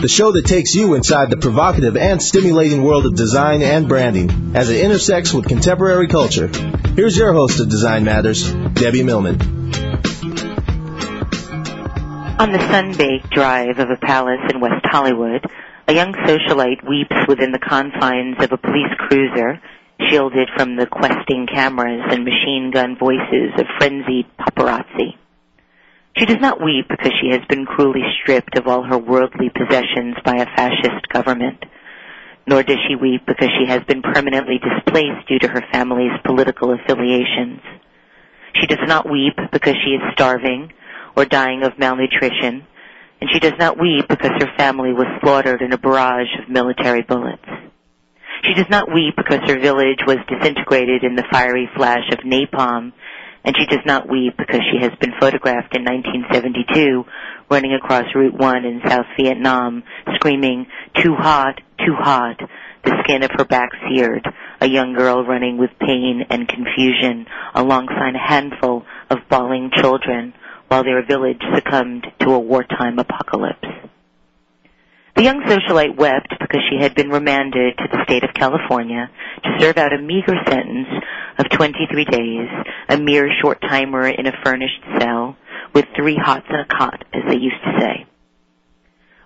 the show that takes you inside the provocative and stimulating world of design and branding as it intersects with contemporary culture. Here's your host of Design Matters, Debbie Millman. On the sun-baked drive of a palace in West Hollywood, a young socialite weeps within the confines of a police cruiser, shielded from the questing cameras and machine gun voices of frenzied paparazzi. She does not weep because she has been cruelly stripped of all her worldly possessions by a fascist government. Nor does she weep because she has been permanently displaced due to her family's political affiliations. She does not weep because she is starving or dying of malnutrition, and she does not weep because her family was slaughtered in a barrage of military bullets. She does not weep because her village was disintegrated in the fiery flash of napalm and she does not weep because she has been photographed in 1972 running across Route 1 in South Vietnam, screaming, too hot, too hot, the skin of her back seared, a young girl running with pain and confusion alongside a handful of bawling children while their village succumbed to a wartime apocalypse. The young socialite wept because she had been remanded to the state of California to serve out a meager sentence of 23 days, a mere short timer in a furnished cell, with three hots and a cot, as they used to say.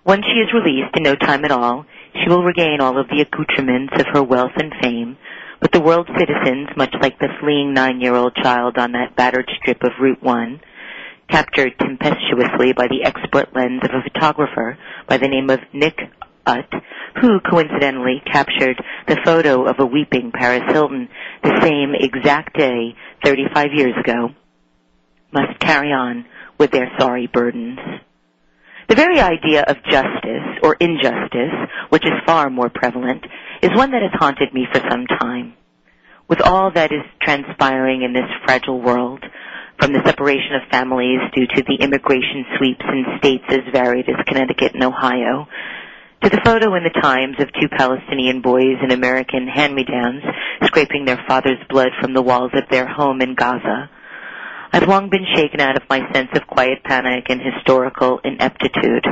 Once she is released in no time at all, she will regain all of the accoutrements of her wealth and fame, but the world's citizens, much like the fleeing nine-year-old child on that battered strip of Route 1, captured tempestuously by the expert lens of a photographer by the name of Nick Ut, who coincidentally captured the photo of a weeping Paris Hilton the same exact day 35 years ago, must carry on with their sorry burdens. The very idea of justice or injustice, which is far more prevalent, is one that has haunted me for some time. With all that is transpiring in this fragile world, from the separation of families due to the immigration sweeps in states as varied as Connecticut and Ohio, to the photo in the Times of two Palestinian boys in American hand-me-downs scraping their father's blood from the walls of their home in Gaza. I've long been shaken out of my sense of quiet panic and historical ineptitude.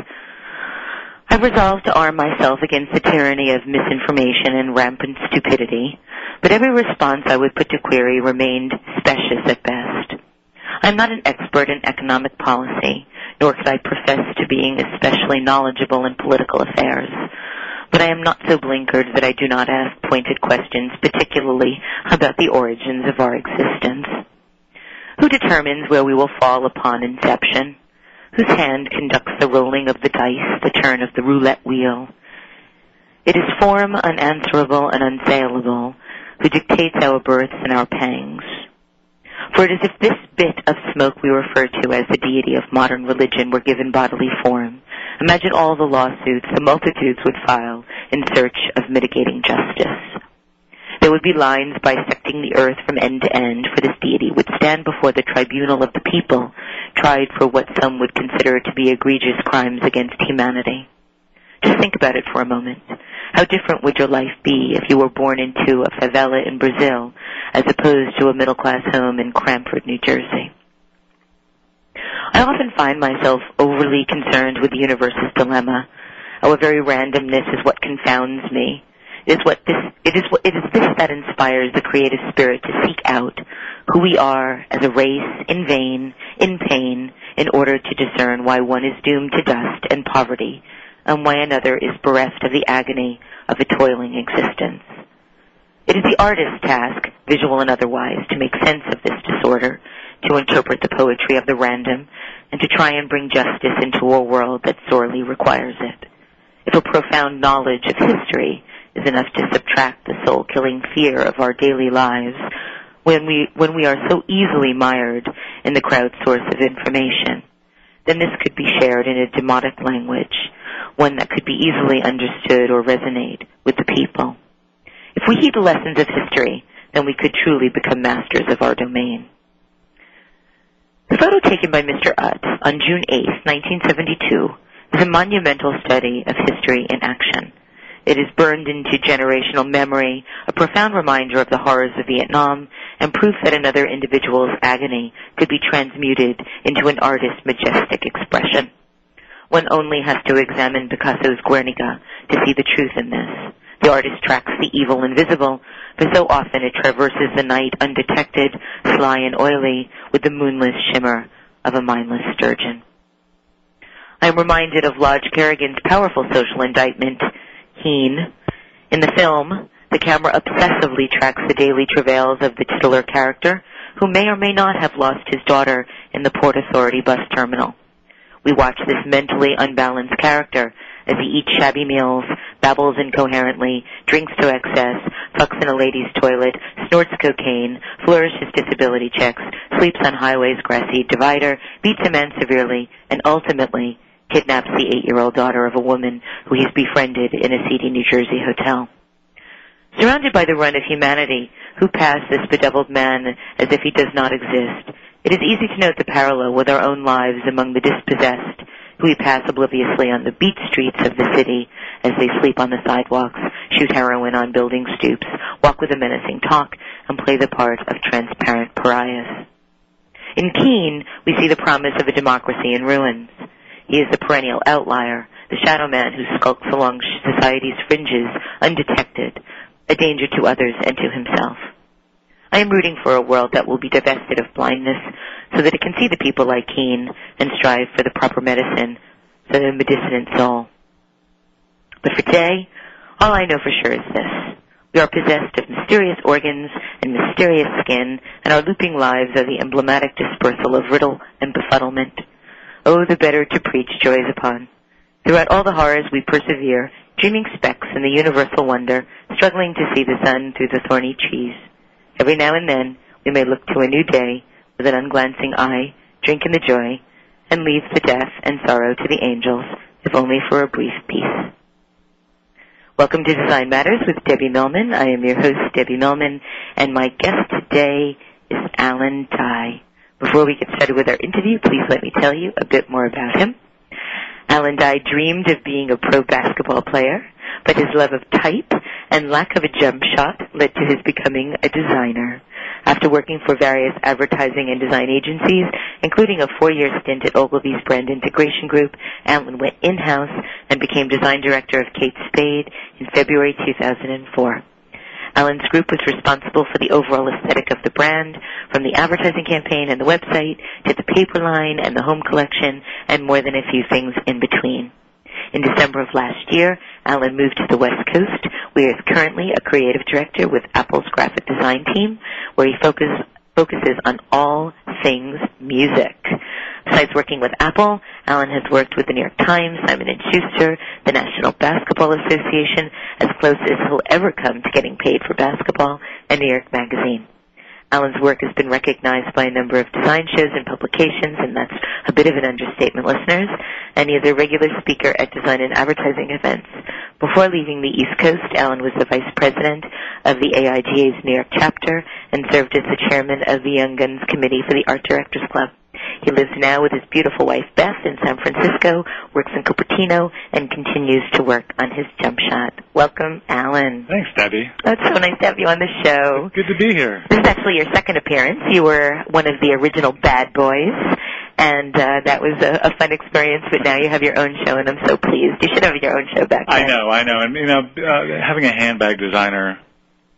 I've resolved to arm myself against the tyranny of misinformation and rampant stupidity, but every response I would put to query remained specious at best. I'm not an expert in economic policy, nor could I profess to being especially knowledgeable in political affairs. But I am not so blinkered that I do not ask pointed questions, particularly about the origins of our existence. Who determines where we will fall upon inception? Whose hand conducts the rolling of the dice, the turn of the roulette wheel? It is form unanswerable and unsayable who dictates our births and our pangs. For it is if this bit of smoke we refer to as the deity of modern religion were given bodily form, imagine all the lawsuits the multitudes would file in search of mitigating justice. There would be lines bisecting the earth from end to end, for this deity would stand before the tribunal of the people, tried for what some would consider to be egregious crimes against humanity. Just think about it for a moment. How different would your life be if you were born into a favela in Brazil as opposed to a middle class home in Cranford, New Jersey? I often find myself overly concerned with the universe's dilemma. Our very randomness is what confounds me. It is what this it is what it is this that inspires the creative spirit to seek out who we are as a race in vain, in pain, in order to discern why one is doomed to dust and poverty and why another is bereft of the agony of a toiling existence. It is the artist's task, visual and otherwise, to make sense of this disorder, to interpret the poetry of the random, and to try and bring justice into a world that sorely requires it. If a profound knowledge of history is enough to subtract the soul-killing fear of our daily lives, when we, when we are so easily mired in the crowd source of information, then this could be shared in a demotic language, one that could be easily understood or resonate with the people. If we heed the lessons of history, then we could truly become masters of our domain. The photo taken by Mr. Utz on June 8, 1972, is a monumental study of history in action. It is burned into generational memory, a profound reminder of the horrors of Vietnam, and proof that another individual's agony could be transmuted into an artist's majestic expression. One only has to examine Picasso's Guernica to see the truth in this. The artist tracks the evil invisible, for so often it traverses the night undetected, sly and oily, with the moonless shimmer of a mindless sturgeon. I am reminded of Lodge Kerrigan's powerful social indictment, Keane. In the film, the camera obsessively tracks the daily travails of the titular character, who may or may not have lost his daughter in the Port Authority bus terminal. We watch this mentally unbalanced character as he eats shabby meals, babbles incoherently, drinks to excess, fucks in a lady's toilet, snorts cocaine, flourishes disability checks, sleeps on highways' grassy divider, beats a man severely, and ultimately kidnaps the eight-year-old daughter of a woman who he's befriended in a seedy New Jersey hotel. Surrounded by the run of humanity, who pass this bedeviled man as if he does not exist, it is easy to note the parallel with our own lives among the dispossessed, who we pass obliviously on the beat streets of the city as they sleep on the sidewalks, shoot heroin on building stoops, walk with a menacing talk, and play the part of transparent pariahs. In Keane, we see the promise of a democracy in ruins. He is the perennial outlier, the shadow man who skulks along society's fringes undetected, a danger to others and to himself. I am rooting for a world that will be divested of blindness so that it can see the people like Keane and strive for the proper medicine for the medicinant soul. But for today, all I know for sure is this. We are possessed of mysterious organs and mysterious skin, and our looping lives are the emblematic dispersal of riddle and befuddlement. Oh, the better to preach joys upon. Throughout all the horrors we persevere, dreaming specks in the universal wonder, struggling to see the sun through the thorny trees. Every now and then we may look to a new day with an unglancing eye, drink in the joy, and leave the death and sorrow to the angels, if only for a brief peace. Welcome to Design Matters with Debbie Millman. I am your host, Debbie Millman, and my guest today is Alan Dye. Before we get started with our interview, please let me tell you a bit more about him. Alan Dye dreamed of being a pro basketball player but his love of type and lack of a jump shot led to his becoming a designer. After working for various advertising and design agencies, including a four-year stint at Ogilvy's Brand Integration Group, Alan went in-house and became design director of Kate Spade in February 2004. Alan's group was responsible for the overall aesthetic of the brand, from the advertising campaign and the website to the paper line and the home collection, and more than a few things in between. In December of last year, Alan moved to the West Coast, where he is currently a creative director with Apple's graphic design team, where he focus, focuses on all things music. Besides working with Apple, Alan has worked with the New York Times, Simon & Schuster, the National Basketball Association, as close as he'll ever come to getting paid for basketball, and New York Magazine. Alan's work has been recognized by a number of design shows and publications, and that's a bit of an understatement, listeners. And he is a regular speaker at design and advertising events. Before leaving the East Coast, Alan was the vice president of the AIGA's New York chapter and served as the chairman of the Young Guns Committee for the Art Directors Club. He lives now with his beautiful wife Beth in San Francisco, works in Cupertino, and continues to work on his jump shot. Welcome, Alan. Thanks, Debbie. That's so nice to have you on the show. Good to be here. This is actually your second appearance. You were one of the original Bad Boys, and uh, that was a, a fun experience. But now you have your own show, and I'm so pleased. You should have your own show back then. I know, I know, and you know, uh, having a handbag designer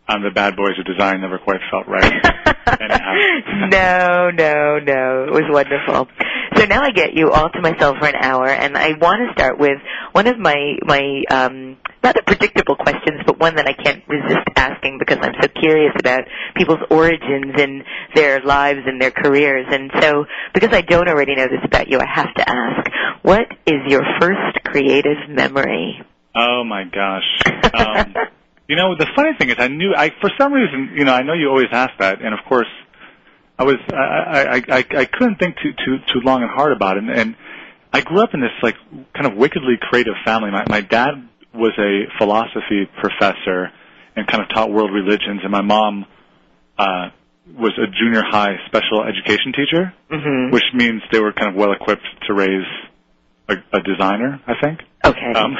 on the Bad Boys of Design never quite felt right. no, no, no. It was wonderful. So now I get you all to myself for an hour, and I want to start with one of my my um, rather predictable questions, but one that I can't resist asking because I'm so curious about people's origins and their lives and their careers. And so, because I don't already know this about you, I have to ask: What is your first creative memory? Oh my gosh. Um, you know, the funny thing is, I knew I for some reason, you know, I know you always ask that, and of course, I was I I I, I couldn't think too too too long and hard about it, and, and I grew up in this like kind of wickedly creative family. My my dad was a philosophy professor and kind of taught world religions. And my mom uh, was a junior high special education teacher, hmm which means they were kind of well equipped to raise a, a designer. I think. Okay. Um,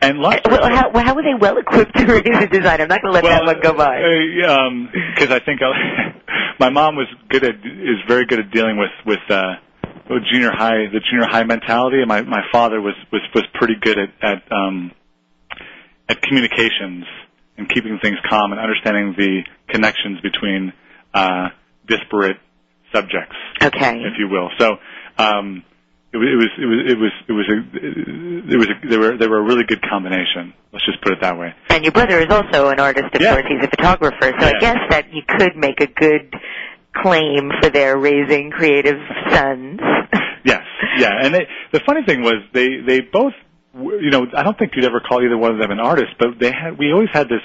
and lots Uh, well, how, how were they well equipped to raise a designer? I'm not going to let that one go by. Because um 'cause I think my mom was good at is very good at dealing with with uh, with junior high the junior high mentality, and my my father was was was pretty good at at um, at communications and keeping things calm and understanding the connections between uh, disparate subjects okay. if you will. So um, it, was it was it was it was a it was a, they were they were a really good combination. Let's just put it that way. And your brother is also an artist, of Yeah. course. He's a photographer, so I guess that you could make a good claim for their raising creative sons. Yes, yeah. And they, the funny thing was they they both you know I don't think you'd ever call either one of them an artist, but they had we always had this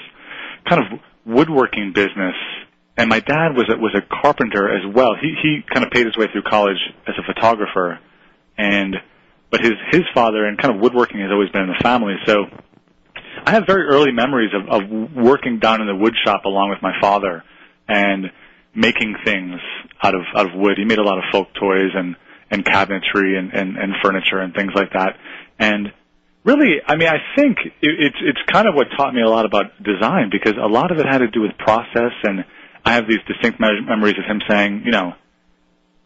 kind of woodworking business. And my dad was a, was a carpenter as well. He he kind of paid his way through college as a photographer, and but his his father and kind of woodworking has always been in the family. So I have very early memories of, of working down in the wood shop along with my father and making things out of out of wood. He made a lot of folk toys and and cabinetry and and, and furniture and things like that. And really, I mean, I think it, it's it's kind of what taught me a lot about design because a lot of it had to do with process. And I have these distinct me- memories of him saying, you know,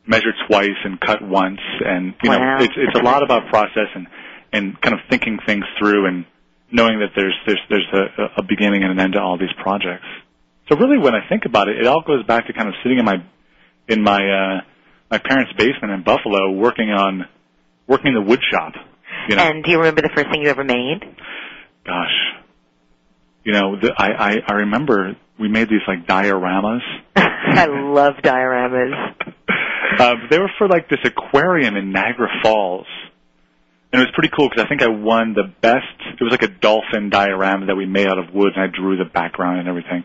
measure twice and cut once, and you Wow. know, it's it's a lot about process and and kind of thinking things through and knowing that there's there's there's a, a beginning and an end to all these projects. So really, when I think about it, it all goes back to kind of sitting in my in my uh, my parents' basement in Buffalo, working on working in the wood shop. You know, And do you remember the first thing you ever made? gosh, you know, the, I, I I remember we made these like dioramas. I love dioramas. Uh, they were for like this aquarium in Niagara Falls. And it was pretty cool because I think I won the best. It was like a dolphin diorama that we made out of wood, and I drew the background and everything.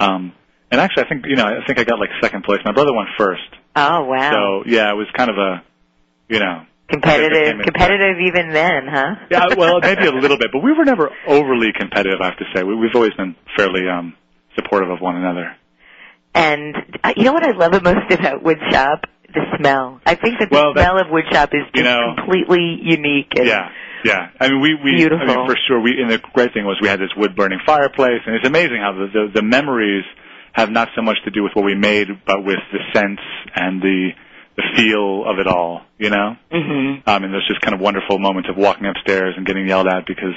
Um, and actually, I think you know, I think I got like second place. My brother won first. Oh wow. So yeah, it was kind of a, you know, competitive, I guess it came in- competitive even then, huh? yeah, well, maybe a little bit, but we were never overly competitive. I have to say, we, we've always been fairly um, supportive of one another. And uh, you know what I love the most about woodshop? The smell. I think that the Well, smell of woodshop is you just know- completely unique. And Yeah, yeah. I mean, we we I mean, for sure. We and the great thing was we had this wood burning fireplace, and it's amazing how the, the the memories have not so much to do with what we made, but with the sense and the the feel of it all. You know, mm-hmm. um, and there's just kind of wonderful moments of walking upstairs and getting yelled at because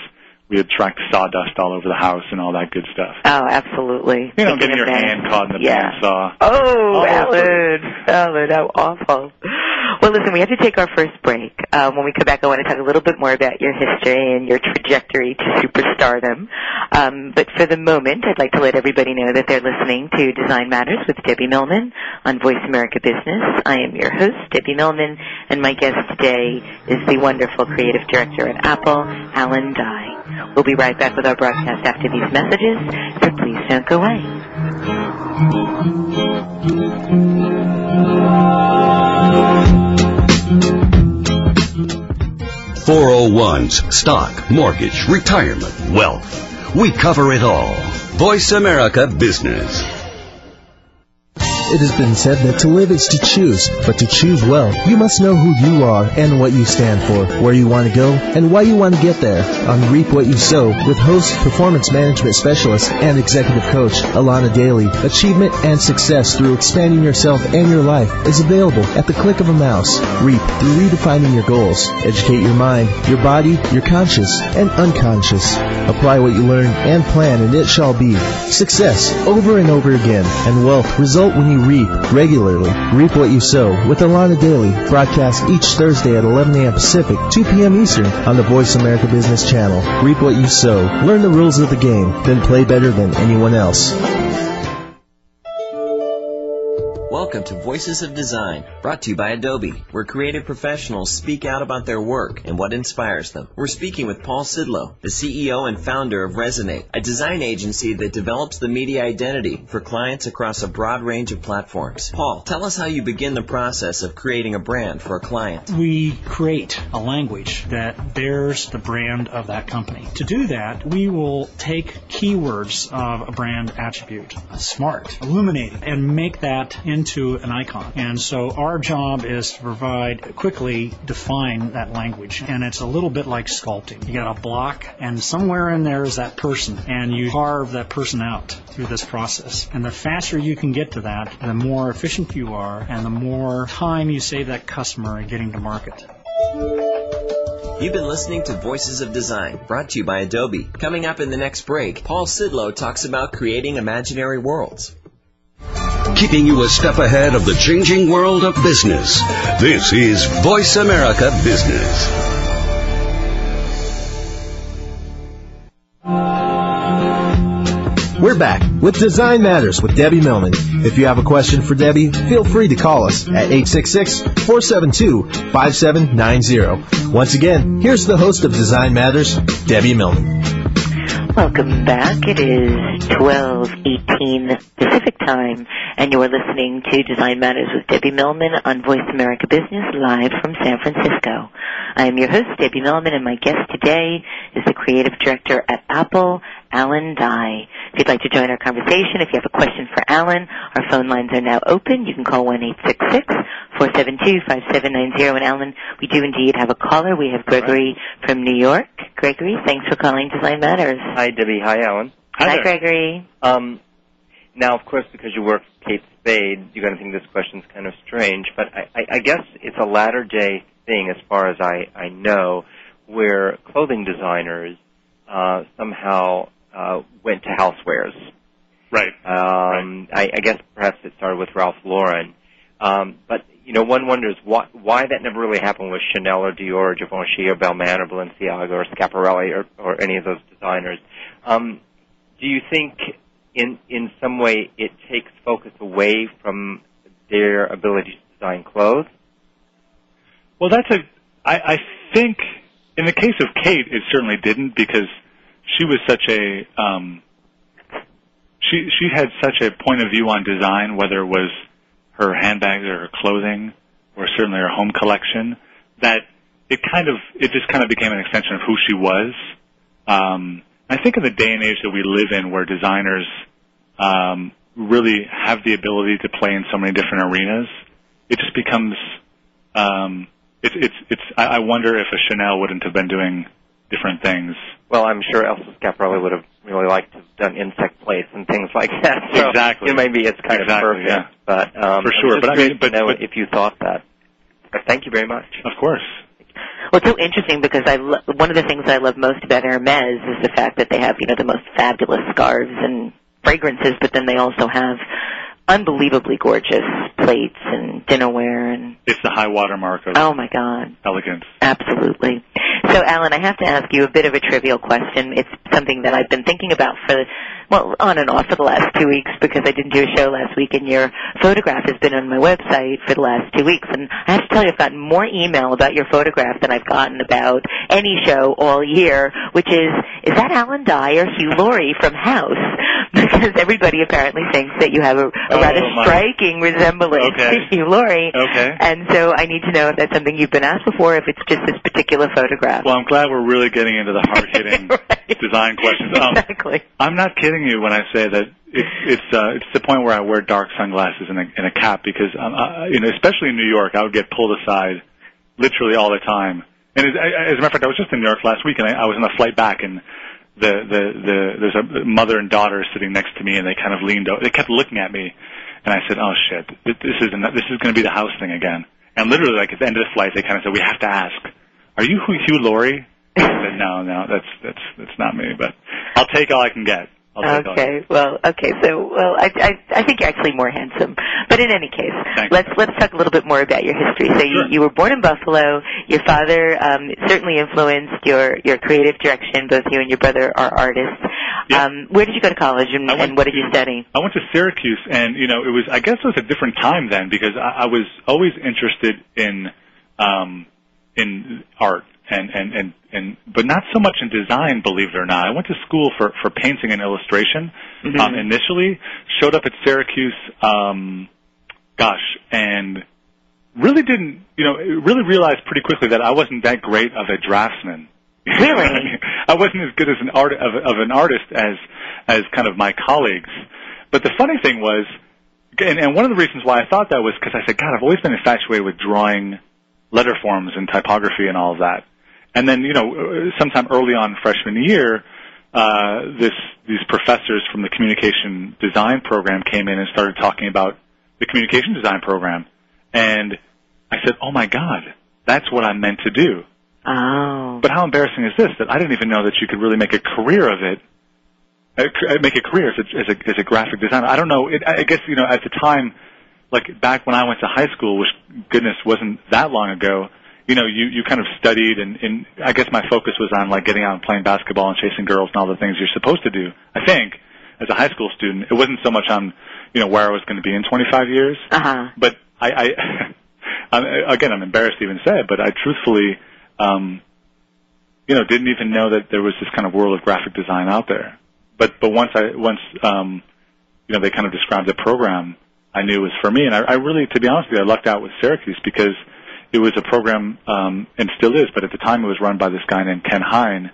we had tracked sawdust all over the house and all that good stuff. Oh, absolutely. You know, getting your hand caught in the yeah. bandsaw. Oh, Oh, Alan, Alan, how awful. Well, listen, we have to take our first break. Um, when we come back, I want to talk a little bit more about your history and your trajectory to superstardom. Um, but for the moment, I'd like to let everybody know that they're listening to Design Matters with Debbie Millman on Voice America Business. I am your host, Debbie Millman, and my guest today is the wonderful creative director at Apple, Alan Dye. We'll be right back with our broadcast after these messages, so please don't go away. 401s, stock, mortgage, retirement, wealth. We cover it all. Voice America Business. It has been said that to live is to choose, but to choose well, you must know who you are and what you stand for, where you want to go, and why you want to get there. On Reap What You Sow, with host, performance management specialist, and executive coach Alana Daly, achievement and success through expanding yourself and your life is available at the click of a mouse. Reap through redefining your goals. Educate your mind, your body, your conscious and unconscious. Apply what you learn and plan, and it shall be success over and over again, and wealth result when you reap regularly. Reap what you sow with Alana Daily, broadcast each Thursday at 11 a.m. Pacific, 2 p.m. Eastern on the Voice America Business Channel. Reap what you sow. Learn the rules of the game, then play better than anyone else. Welcome to Voices of Design, brought to you by Adobe, where creative professionals speak out about their work and what inspires them. We're speaking with Paul Sidlow, the CEO and founder of Resonate, a design agency that develops the media identity for clients across a broad range of platforms. Paul, tell us how you begin the process of creating a brand for a client. We create a language that bears the brand of that company. To do that, we will take keywords of a brand attribute, smart, illuminating, and make that into an icon. And so our job is to provide, quickly define that language. And it's a little bit like sculpting. You got a block, and somewhere in there is that person, and you carve that person out through this process. And the faster you can get to that, the more efficient you are, and the more time you save that customer in getting to market. You've been listening to Voices of Design, brought to you by Adobe. Coming up in the next break, Paul Sidlow talks about creating imaginary worlds. Keeping you a step ahead of the changing world of business. This is Voice America Business. We're back with Design Matters with Debbie Millman. If you have a question for Debbie, feel free to call us at 866-472-5790. Once again, here's the host of Design Matters, Debbie Millman. Welcome back. It is 12:18 Pacific Time, and you are listening to Design Matters with Debbie Millman on Voice America Business live from San Francisco. I am your host, Debbie Millman, and my guest today is the creative director at Apple, Alan Dye. If you'd like to join our conversation, if you have a question for Alan, our phone lines are now open. You can call 1-866-472-5790. And Alan, we do indeed have a caller. We have Gregory from New York. Gregory, thanks for calling Design Matters. Hi, Debbie. Hi, Alan. Hi, Gregory. Um, now, of course, because you work for Kate Spade, you're going to think this question's kind of strange, but I, I, I guess it's a latter day thing, as far as I, I know, where clothing designers uh, somehow uh, went to housewares. Right. Um, I, I guess perhaps it started with Ralph Lauren, um, but you know, one wonders why, why that never really happened with Chanel or Dior or Givenchy or Balmain or Balenciaga or Schiaparelli or, or any of those designers. Um, do you think in in some way it takes focus away from their ability to design clothes? Well, that's a. I, I think in the case of Kate, it certainly didn't because she was such a. Um, she she had such a point of view on design, whether it was her handbags or her clothing, or certainly her home collection, that it kind of it just kind of became an extension of who she was. Um, I think in the day and age that we live in, where designers um, really have the ability to play in so many different arenas, it just becomes. Um, it's it's it's. I wonder if a Chanel wouldn't have been doing different things. Well, I'm sure Elsa Schiaparelli would have really liked to have done insect plates and things like that. So Exactly. It maybe it's kind Exactly, of perfect, yeah. but um, For sure, but I mean, but- know but- if you thought that. But thank you very much. Of course. Well, it's so interesting because I lo- one of the things I love most about Hermes is the fact that they have you know the most fabulous scarves and fragrances, but then they also have unbelievably gorgeous plates and dinnerware and It's the high watermark of oh my god, elegance. absolutely. So, Alan, I have to ask you a bit of a trivial question. It's something that I've been thinking about for, well, on and off for the last two weeks because I didn't do a show last week and your photograph has been on my website for the last two weeks. And I have to tell you, I've gotten more email about your photograph than I've gotten about any show all year, which is, is that Alan Dye or Hugh Laurie from House? Because everybody apparently thinks that you have a, a Oh, rather my. striking resemblance Okay. to Hugh Laurie. Okay. And so I need to know if that's something you've been asked before, if it's just this particular photograph. Well, I'm glad we're really getting into the hard-hitting Right. design questions. Um, exactly. I'm not kidding you when I say that it's it's uh, it's the point where I wear dark sunglasses and a, and a cap because um, uh, you know, especially in New York, I would get pulled aside literally all the time. And it, I, as a matter of fact, I was just in New York last week, and I, I was on a flight back, and the the the there's a mother and daughter sitting next to me, and they kind of leaned. over They kept looking at me, and I said, "Oh shit, this this is this is going to be the house thing again." And literally, like at the end of the flight, they kind of said, "We have to ask, are you Hugh Laurie?" I said, "No, no, that's that's that's not me, but I'll take all I can get." I'll take all I can Okay. Well, okay. So, well, I, I, I think you're actually more handsome. But in any case, Thanks. let's let's talk a little bit more about your history. So, you, Sure. you were born in Buffalo. Your father um, certainly influenced your your creative direction. Both you and your brother are artists. Um, where did you go to college, and, and what did you study? I went to Syracuse, and you know, it was I guess it was a different time then because I, I was always interested in um, in art and and and and but not so much in design, believe it or not. I went to school for for painting and illustration Mm-hmm. um, initially. Showed up at Syracuse, um, gosh, and really didn't you know really realized pretty quickly that I wasn't that great of a draftsman. You know what I Really? I wasn't as good as an art of, of an artist as as kind of my colleagues. But the funny thing was, and, and one of the reasons why I thought that was because I said, God, I've always been infatuated with drawing letter forms and typography and all of that. And then, you know, uh, sometime early on freshman year, uh, this these professors from the communication design program came in and started talking about the communication design program, and I said, Oh my God, that's what I'm meant to do. Oh. But how embarrassing is this that I didn't even know that you could really make a career of it, uh, uh, make a career as a, as a, as a graphic designer. I don't know. It, I I guess, you know, at the time, like back when I went to high school, which goodness wasn't that long ago, you know, you, you kind of studied and, and I guess my focus was on like getting out and playing basketball and chasing girls and all the things you're supposed to do. I think as a high school student, it wasn't so much on, you know, where I was going to be in 25 years Uh huh. but I, I I'm, again, I'm embarrassed to even say it, but I truthfully, um, you know, didn't even know that there was this kind of world of graphic design out there. But but once I once um, you know they kind of described the program, I knew it was for me, and I, I really, to be honest with you, I lucked out with Syracuse because it was a program um, and still is, but at the time it was run by this guy named Ken Hine,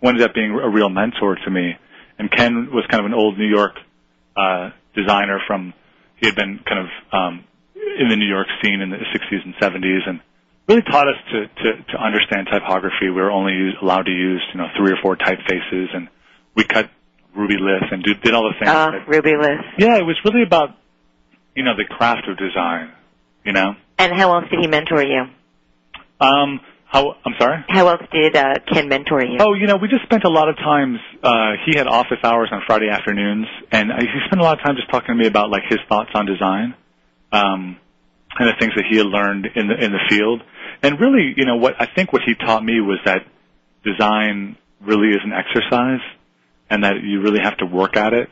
who ended up being a real mentor to me. And Ken was kind of an old New York uh, designer from he had been kind of um, in the New York scene in the 60s and 70s, and really taught us to to, to understand typography. We were only use, allowed to use you know three or four typefaces, and we cut Rubylith and did, did all the things. Uh, that, Rubylith. yeah, it was really about you know the craft of design. You know, And how else did he mentor you? um, how I'm sorry. How else did uh, Ken mentor you? Oh, you know, we just spent a lot of times. Uh, he had office hours on Friday afternoons, and he spent a lot of time just talking to me about like his thoughts on design, um, and the things that he had learned in the in the field. And really, you know, what I think what he taught me was that design really is an exercise, and that you really have to work at it.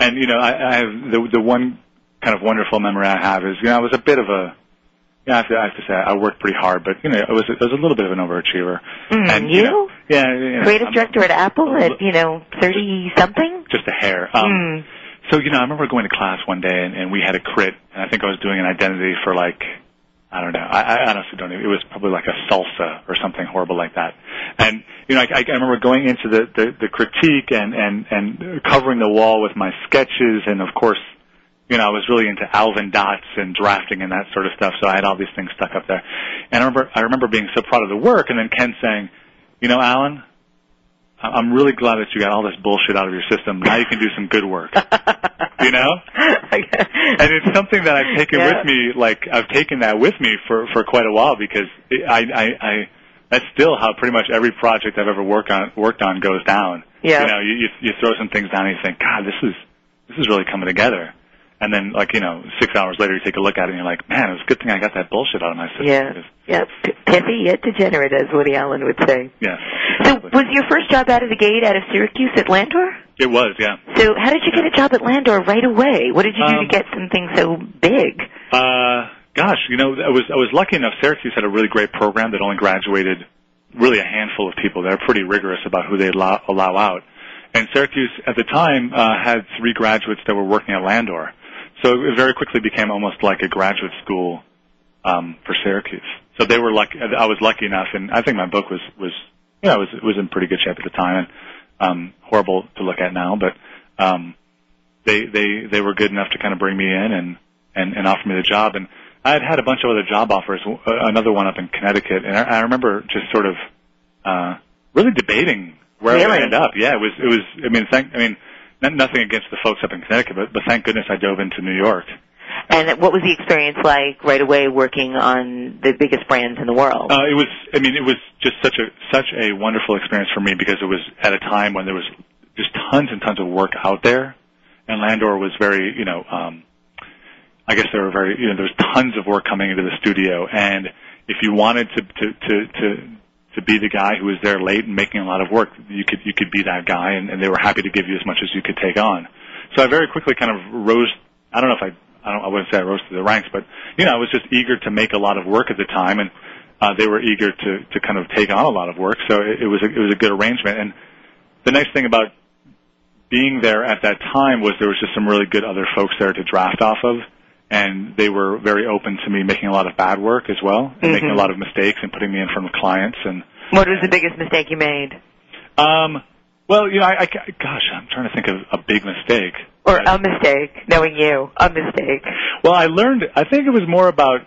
And you know, I, I have the the one kind of wonderful memory I have is you know I was a bit of a yeah, I have to, I have to say I worked pretty hard, but you know, I was I was a little bit of an overachiever. Mm, and you? know, yeah, you know, Creative I'm director at Apple at you know thirty something. just a hair. Um, Mm. So you know, I remember going to class one day and, and we had a crit, and I think I was doing an identity for like I don't know. I, I honestly don't know. It was probably like a salsa or something horrible like that. And you know, I, I remember going into the, the the critique and and and covering the wall with my sketches, and of course, you know, I was really into Alvin dots and drafting and that sort of stuff. So I had all these things stuck up there. And I remember I remember being so proud of the work, and then Ken saying, "You know, Alan." I'm really glad that you got all this bullshit out of your system. Now you can do some good work. you know? and it's something that I've taken Yeah. with me. Like I've taken that with me for for quite a while because it, I I I that's still how pretty much every project I've ever worked on worked on goes down. Yeah. You know, you you, you throw some things down and you think, God, this is this is really coming together. And then, like you know, six hours later, you take a look at it and you're like, man, it was a good thing I got that bullshit out of my system. Yeah, yeah, P- yet degenerate, as Woody Allen would say. yeah. So, was your first job out of the gate out of Syracuse at Landor? It was, yeah. So, how did you get a job at Landor right away? What did you do Um, to get something so big? Uh, gosh, you know, I was I was lucky enough. Syracuse had a really great program that only graduated really a handful of people. They're pretty rigorous about who they allow, allow out. And Syracuse at the time uh, had three graduates that were working at Landor, so it very quickly became almost like a graduate school um, for Syracuse. So they were lucky. I was lucky enough, and I think my book was was you know was was in pretty good shape at the time, and um, horrible to look at now, but um, they they they were good enough to kind of bring me in and and, and offer me the job. And I had had a bunch of other job offers, uh, another one up in Connecticut, and I, I remember just sort of uh, really debating where I Really? would end up. Yeah, it was it was. I mean, thank I mean, nothing against the folks up in Connecticut, but, but thank goodness I dove into New York. And what was the experience like right away working on the biggest brands in the world? Uh, it was. I mean, it was just such a such a wonderful experience for me because it was at a time when there was just tons and tons of work out there, and Landor was very, you know, um, I guess there were very, you know, there was tons of work coming into the studio, and if you wanted to to to to, to be the guy who was there late and making a lot of work, you could you could be that guy, and, and they were happy to give you as much as you could take on. So I very quickly kind of rose. I don't know if I I don't I wouldn't say I rose to the ranks, but you know I was just eager to make a lot of work at the time, and uh, they were eager to to kind of take on a lot of work. So it, it was a, it was a good arrangement. And the nice thing about being there at that time was there was just some really good other folks there to draft off of and they were very open to me making a lot of bad work as well and Mm-hmm. making a lot of mistakes and putting me in front of clients and What was the biggest mistake you made? um well you know I, I gosh i'm trying to think of a big mistake Or a mistake, knowing you, a mistake. well i learned i think it was more about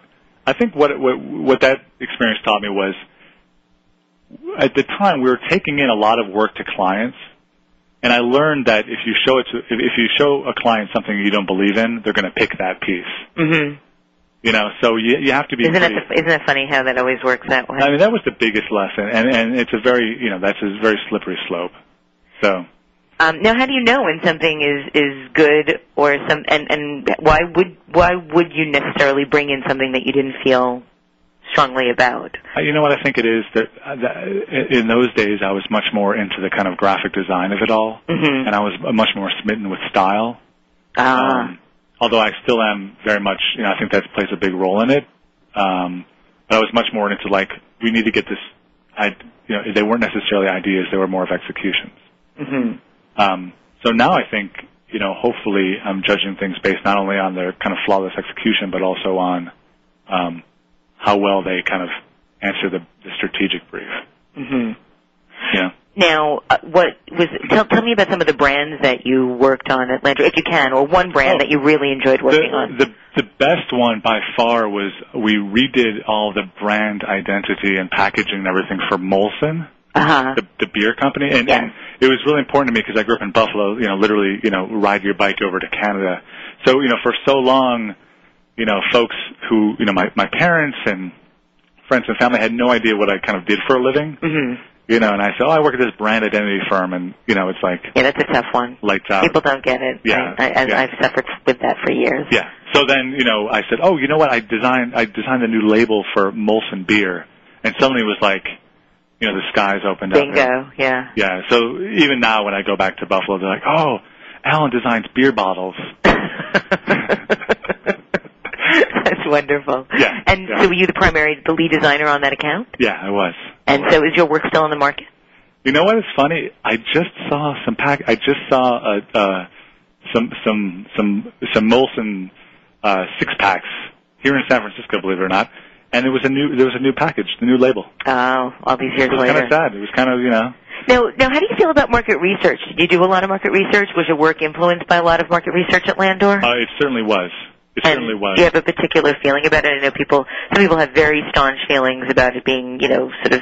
i think what what what that experience taught me was at the time we were taking in a lot of work to clients and I learned that if you show it to, if, if you show a client something you don't believe in, they're going to pick that piece. Mm-hmm. You know, so you you have to be. Isn't pretty, it, isn't it funny how that always works that way? I mean, that was the biggest lesson, and and it's a very you know that's a very slippery slope. So Um, now, how do you know when something is is good or some and and why would why would you necessarily bring in something that you didn't feel strongly about? uh, you know what I think it is that, uh, that in those days I was much more into the kind of graphic design of it all, Mm-hmm. and I was much more smitten with style. Ah, Um, although I still am very much, you know, I think that plays a big role in it. Um, but I was much more into like we need to get this. I, you know, they weren't necessarily ideas; they were more of executions. hmm Um, so now I think, you know, hopefully I'm judging things based not only on their kind of flawless execution, but also on um, how well they kind of answer the, the strategic brief. hmm Yeah. Now, uh, what was? Tell, tell me about some of the brands that you worked on at Landor, if you can, or one brand Oh. that you really enjoyed working the, on. The, the best one by far was we redid all the brand identity and packaging and everything for Molson. Uh huh. the, the beer company, and, Yes. and it was really important to me because I grew up in Buffalo. You know, literally, you know, ride your bike over to Canada. So, you know, for so long, you know, folks who, you know, my my parents and friends and family had no idea what I kind of did for a living. hmm You know, and I said, oh, I work at this brand identity firm, and you know, it's like Yeah, that's a tough one. lights out. People don't get it. Yeah, I, I, yeah. I've suffered with that for years. Yeah. So then, you know, I said, oh, you know what? I designed I designed a new label for Molson beer, and suddenly it was like, you know, the skies opened up. Bingo. Yeah. Yeah. So even now, when I go back to Buffalo, they're like, "Oh, Alan designs beer bottles." That's wonderful. Yeah, And yeah. so were you the primary, the lead designer on that account? Yeah, I was. And so is your work still in the market? You know what is funny? I just saw some pack. I just saw uh, uh, some some some some Molson uh, six packs here in San Francisco. Believe it or not, and there was a new there was a new package, the new label. Oh, all these years It was later. kind of sad. It was kind of you know. Now, now, how do you feel about market research? Did you do a lot of market research? Was your work influenced by a lot of market research at Landor? Uh, it certainly was. It certainly was. do you have a particular feeling about it? I know people, some people have very staunch feelings about it being, you know, sort of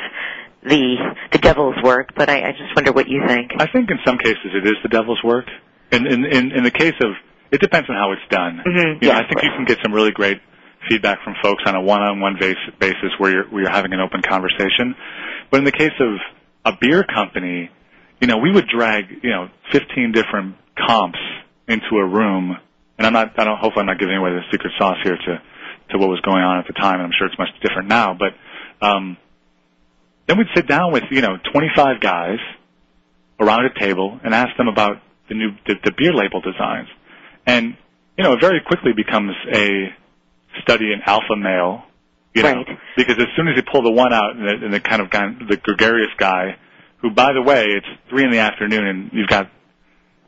the the devil's work. But I, I just wonder what you think. I think in some cases it is the devil's work. In in in, in the case of it depends on how it's done. Mhm, You know, yeah, I think you can get some really great feedback from folks on a one-on-one base, basis where you're where you're having an open conversation. But in the case of a beer company, you know, we would drag you know 15 different comps into a room, and I'm not I don't hope I'm not giving away the secret sauce here to to what was going on at the time, and I'm sure it's much different now, but. um then we'd sit down with you know 25 guys around a table and ask them about the new the, the beer label designs, and you know it very quickly becomes a study in alpha male, you know, Right. because as soon as you pull the one out and the, and the kind of guy, the gregarious guy, who by the way it's three in the afternoon and you've got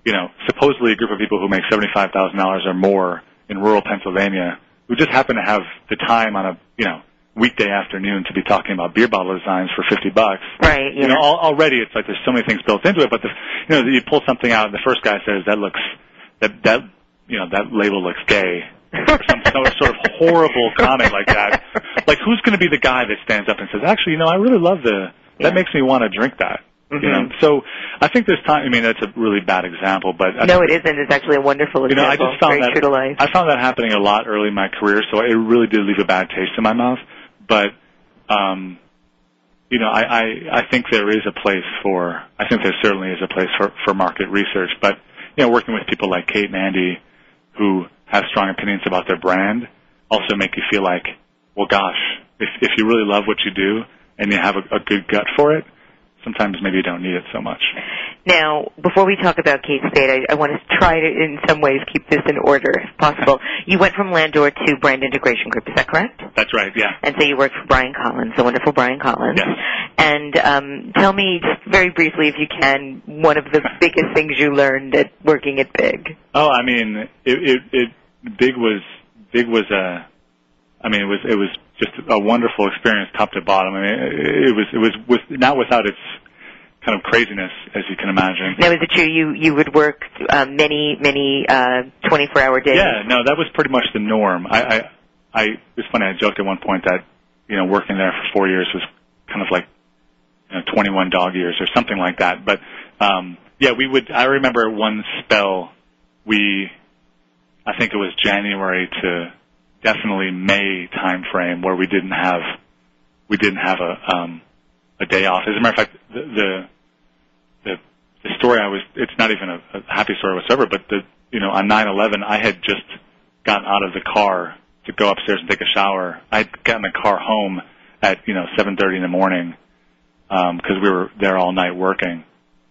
you know supposedly a group of people who make seventy five thousand dollars or more in rural Pennsylvania who just happen to have the time on a you know weekday afternoon to be talking about beer bottle designs for fifty bucks Right. you know, al- already it's like there's so many things built into it. But the, you know, you pull something out, and the first guy says that looks that that you know that label looks gay. Or some, some sort of horrible comment like that. Like, who's going to be the guy that stands up and says, "Actually, you know, I really love the that makes me want to drink that." You know, Mhm. so I think there's time. I mean, that's a really bad example, but I no, it isn't. It's actually a wonderful example. you know, I just found Very that true to life. I found that happening a lot early in my career, so it really did leave a bad taste in my mouth. But um, you know, I, I I think there is a place for I think there certainly is a place for for market research. But you know, working with people like Kate and Andy, who have strong opinions about their brand, also make you feel like, well, gosh, if if you really love what you do and you have a, a good gut for it, sometimes maybe you don't need it so much. Now, before we talk about Kate Spade, I, I want to try to, in some ways, keep this in order if possible. You went from Landor to Brand Integration Group, is that correct? That's right, yeah. And so you worked for Brian Collins, the wonderful Brian Collins. Yes. And um, tell me, just very briefly, if you can, one of the biggest things you learned at working at Big. Oh, I mean, it, it, it Big was Big was a, I mean, it was it was just a wonderful experience, top to bottom. I mean, it, was it was with not without its kind of craziness, as you can imagine. Now, is it true you you would work uh, many many uh, 24 hour days? Yeah, no, that was pretty much the norm. I, I, I it's funny. I joked at one point that you know working there for four years was kind of like you know, 21 dog years or something like that. But um, yeah, we would. I remember one spell we, I think it was January to definitely May time frame where we didn't have we didn't have a um, a day off. As a matter of fact, the the the, the story I was it's not even a, a happy story whatsoever. But the you know on 9/11 I had just gotten out of the car to go upstairs and take a shower. I'd gotten the car home at you know 7:30 in the morning because um, we were there all night working.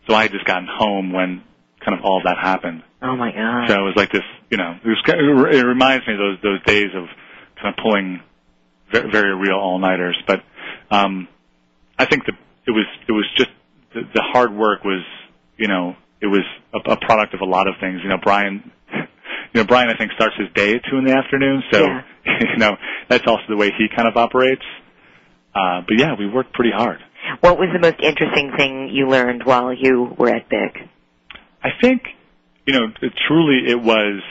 So I had just gotten home when kind of all that happened. Oh my god! So it was like this, you know, it, was, it reminds me of those those days of kind of pulling very, very real all nighters. But um, I think the it was it was just the, the hard work was, you know, it was a, a product of a lot of things. You know, Brian. You know, Brian, I think starts his day at two in the afternoon, so Yeah. you know that's also the way he kind of operates. Uh, but yeah, we worked pretty hard. What was the most interesting thing you learned while you were at Big? I think, you know, it- truly it was,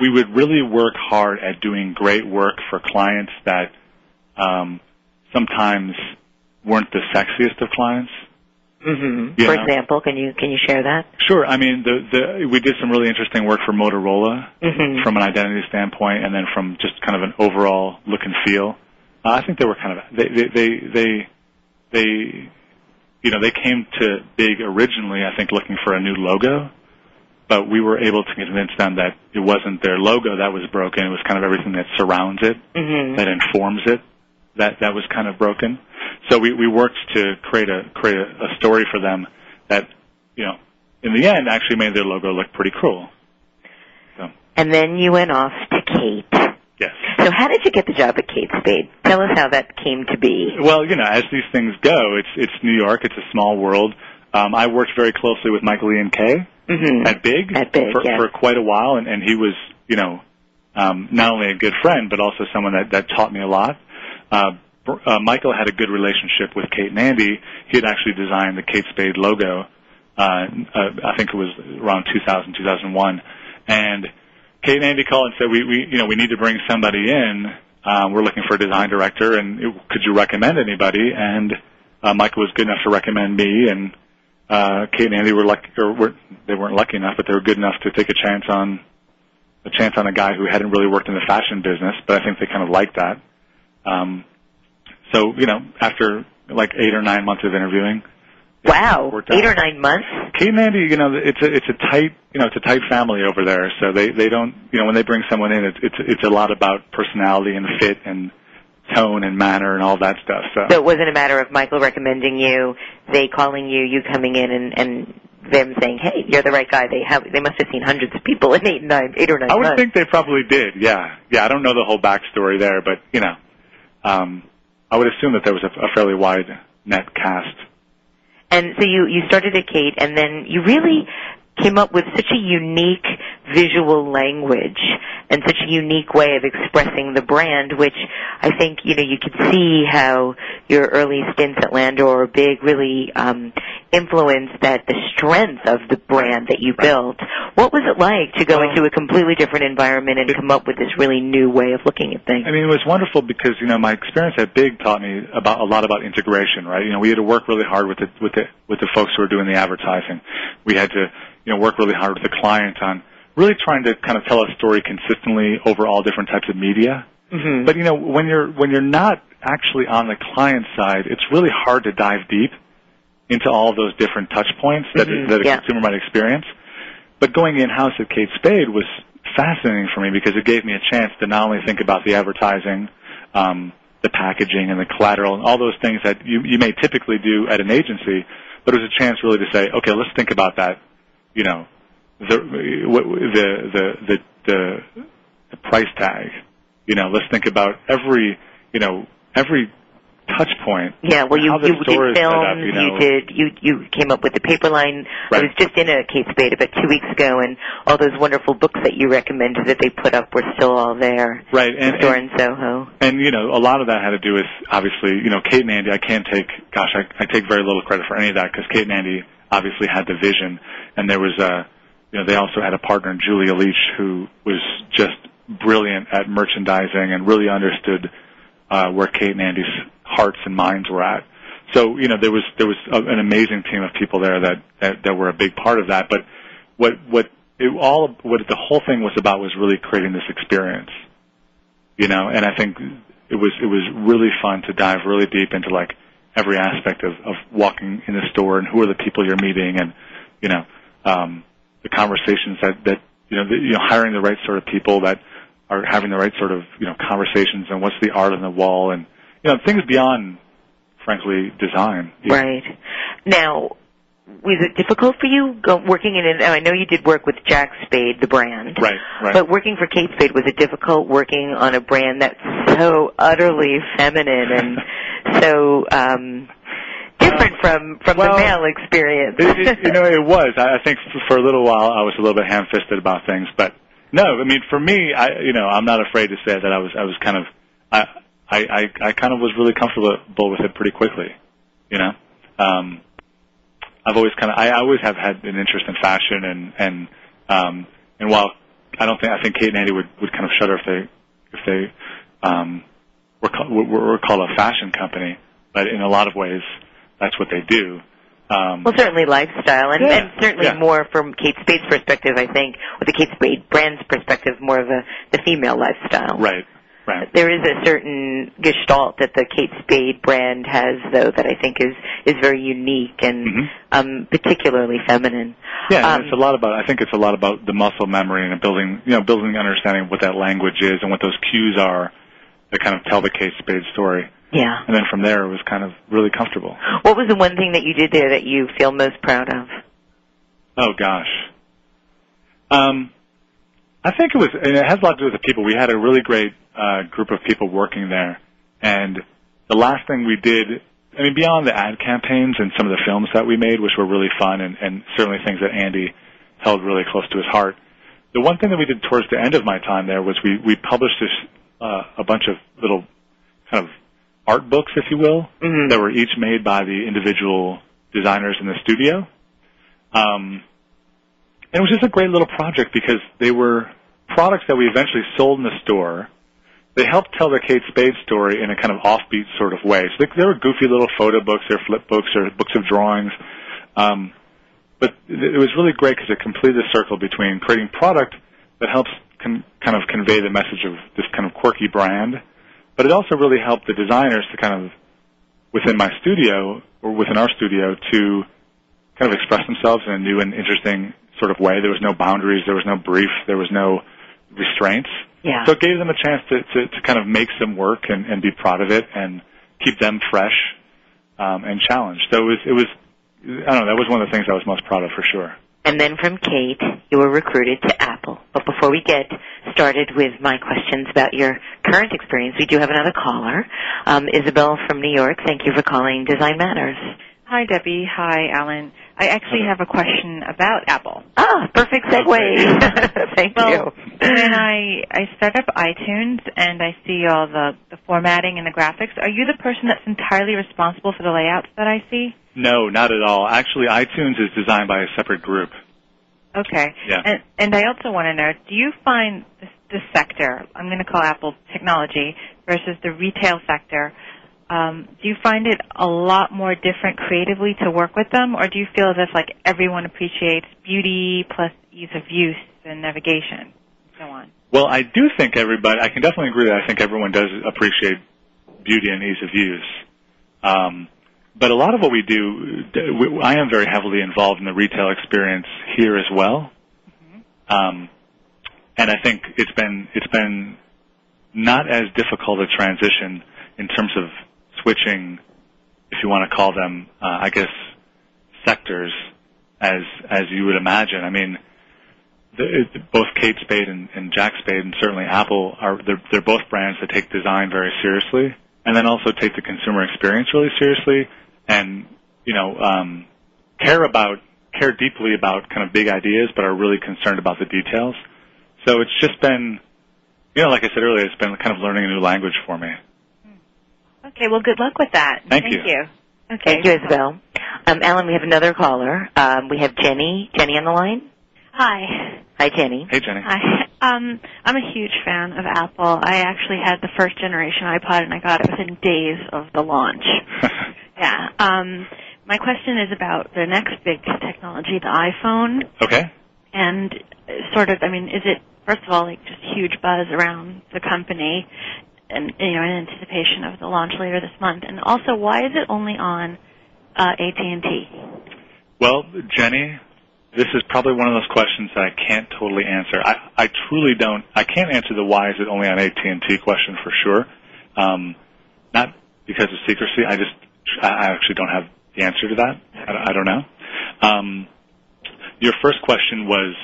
we would really work hard at doing great work for clients that um, sometimes weren't the sexiest of clients. Mm-hmm. Yeah. For example, can you can you share that? Sure. I mean, the, the, we did some really interesting work for Motorola Mhm. from an identity standpoint, and then from just kind of an overall look and feel. Uh, I think they were kind of they they they they, they you know they came to Big originally, I think, looking for a new logo, but we were able to convince them that it wasn't their logo that was broken; it was kind of everything that surrounds it, Mhm. that informs it, that that was kind of broken. So we we worked to create a create a, a story for them that you know in the end actually made their logo look pretty cool. And then you went off to Kate. Yes. So how did you get the job at Kate Spade? Tell us how that came to be. Well, you know, as these things go, it's it's New York. It's a small world. Um, I worked very closely with Michael Ian Kay Mhm. at Big, At Big, for, yes. for quite a while, and, and he was, you know, um, not only a good friend but also someone that that taught me a lot. Uh, uh, Michael had a good relationship with Kate and Andy. He had actually designed the Kate Spade logo. Uh, uh, I think it was around 2000, 2001, and Kate and Andy called and said, "We, we, you know, we need to bring somebody in. Um, we're looking for a design director, and it, could you recommend anybody?" And uh, Michael was good enough to recommend me, and uh, Kate and Andy were lucky, or were, they weren't lucky enough, but they were good enough to take a chance on a chance on a guy who hadn't really worked in the fashion business, but I think they kind of liked that. Um, so, you know, after like eight or nine months of interviewing, Wow, eight or nine months. Kate and Andy, you know, it's a it's a tight you know it's a tight family over there. So they they don't you know when they bring someone in, it's it's it's a lot about personality and fit and tone and manner and all that stuff. So, So it wasn't a matter of Michael recommending you, they calling you, you coming in, and and them saying, "Hey, you're the right guy." They have they must have seen hundreds of people in eight nine eight or nine I would months. think they probably did. Yeah, yeah. I don't know the whole backstory there, but you know, um, I would assume that there was a, a fairly wide net cast. And so you you started at Kate, and then you really came up with such a unique visual language and such a unique way of expressing the brand, which I think you know you could see how your early stints at Landor or Big really um, influenced that the strength of the brand that you built. What was it like to go Well- into a completely different environment and come up with this really new way of looking at things? I mean, it was wonderful because you know my experience at Big taught me about a lot about integration. Right? You know, we had to work really hard with the with the with the folks who were doing the advertising. We had to you know work really hard with the client on really trying to kind of tell a story consistently over all different types of media. Mhm. But you know, when you're when you're not actually on the client side, it's really hard to dive deep into all of those different touch points that Mhm, that a yeah. consumer might experience. But going in house at Kate Spade was fascinating for me because it gave me a chance to not only think about the advertising, um, the packaging and the collateral and all those things that you you may typically do at an agency, but it was a chance really to say, okay, let's think about that. You know, the the the the the, the price tag. You know, let's think about every you know every touch point. Yeah, well, you you did films, up, you, know. did you you came up with the paper line. I was just in a Kate Spade about two weeks ago, and all those wonderful books that you recommended that they put up were still all there. right, and, the store and in Soho. and you know a lot of that had to do with obviously you know Kate and Andy. I can't take gosh I, I take very little credit for any of that because Kate and Andy obviously had the vision, and there was a you know they also had a partner Julia Leach who was just brilliant at merchandising and really understood uh, where Kate and Andy's hearts and minds were at. So you know there was there was a, an amazing team of people there that, that that were a big part of that. But what what it all what the whole thing was about was really creating this experience you know and i think it was it was really fun to dive really deep into like every aspect of of walking in the store and who are the people you're meeting and you know um the conversations that that you know the, you know hiring the right sort of people that are having the right sort of you know conversations and what's the art on the wall and you know things beyond frankly design Right. Now, was it difficult for you go, working in an? I know you did work with Jack Spade, the brand. right right But working for Kate Spade was it difficult working on a brand that's so utterly feminine and so um different from from well, the male experience? it, it, you know, it was. I, I think for a little while I was a little bit ham-fisted about things, but no, I mean, for me, I, you know, I'm not afraid to say that I was, I was kind of, I, I, I, I kind of was really comfortable with it pretty quickly, you know. Um, I've always kind of, I always have had an interest in fashion, and and um, and while I don't think I think Kate and Andy would would kind of shudder if they if they um, were call, were, were called a fashion company, but in a lot of ways, that's what they do. Um, Well, certainly lifestyle, and, Yeah, and certainly yeah. more from Kate Spade's perspective. I think, with the Kate Spade brand's perspective, more of a the female lifestyle. right, right. There is a certain gestalt that the Kate Spade brand has, though, that I think is is very unique and Mhm. um, particularly feminine. Yeah, and Um, it's a lot about. I think it's a lot about the muscle memory and building, you know, building the understanding of what that language is and what those cues are that kind of tell the Kate Spade story. Yeah. And then from there, it was kind of really comfortable. What was the one thing that you did there that you feel most proud of? Oh gosh. Um, I think it was, and it has a lot to do with the people. We had a really great uh, group of people working there, and the last thing we did, I mean, beyond the ad campaigns and some of the films that we made, which were really fun, and, and certainly things that Andy held really close to his heart. The one thing that we did towards the end of my time there was we we published this uh, a bunch of little kind of art books, if you will, Mhm. that were each made by the individual designers in the studio. Um, and it was just a great little project because they were products that we eventually sold in the store. They helped tell the Kate Spade story in a kind of offbeat sort of way. So they, they were goofy little photo books, or flip books, or books of drawings. Um, but it it was really great because it completed the circle between creating product that helps con- kind of convey the message of this kind of quirky brand, but it also really helped the designers to kind of within my studio or within our studio to kind of express themselves in a new and interesting sort of way. There was no boundaries, there was no brief, there was no restraints. Yeah. So it gave them a chance to, to, to kind of make some work and, and be proud of it and keep them fresh um, and challenged. So it was, it was, I don't know, that was one of the things I was most proud of for sure. And then from Kate, you were recruited to Apple. But before we get started with my questions about your current experience, we do have another caller, um, Isabel from New York. Thank you for calling Design Matters. Hi, Debbie. Hi, Alan. I actually have a question about Apple. Ah, perfect segue. Thank Well, you. when I I start up iTunes and I see all the the formatting and the graphics, are you the person that's entirely responsible for the layouts that I see? No, not at all. Actually, iTunes is designed by a separate group. Okay. Yeah. And and I also want to know, do you find this, this sector, I'm going to call Apple technology versus the retail sector, um, do you find it a lot more different creatively to work with them, or do you feel as if like everyone appreciates beauty plus ease of use and navigation, and so on? Well, I do think everybody, I can definitely agree that I think everyone does appreciate beauty and ease of use. Um, but a lot of what we do, I am very heavily involved in the retail experience here as well. Um, and I think it's been, it's been not as difficult a transition in terms of switching, if you want to call them, uh, I guess, sectors as as you would imagine. I mean, the, it, both Kate Spade and, and Jack Spade, and certainly Apple are they're, they're both brands that take design very seriously, and then also take the consumer experience really seriously, and you know um, care about care deeply about kind of big ideas, but are really concerned about the details. So it's just been, you know, like I said earlier, it's been kind of learning a new language for me. Okay, well, good luck with that. Thank Thank you. you. Okay. Thank you, Isabel. Um, Alan, we have another caller. Um, we have Jenny. Jenny on the line. Hi. Hi, Jenny. Hey, Jenny. Hi. Um, I'm a huge fan of Apple. I actually had the first generation iPod and I got it within days of the launch. yeah. Um, my question is about the next big technology, the iPhone, Okay. and uh, sort of, I mean, is it, first of all, like just huge buzz around the company and, you know, in anticipation of the launch later this month? And also, why is it only on uh, AT&T? Well, Jenny, this is probably one of those questions that I can't totally answer. I, I truly don't. I can't answer the why is it only on AT and T question for sure. Um, not because of secrecy. I just I I actually don't have the answer to that. I, I don't know. Um, your first question was.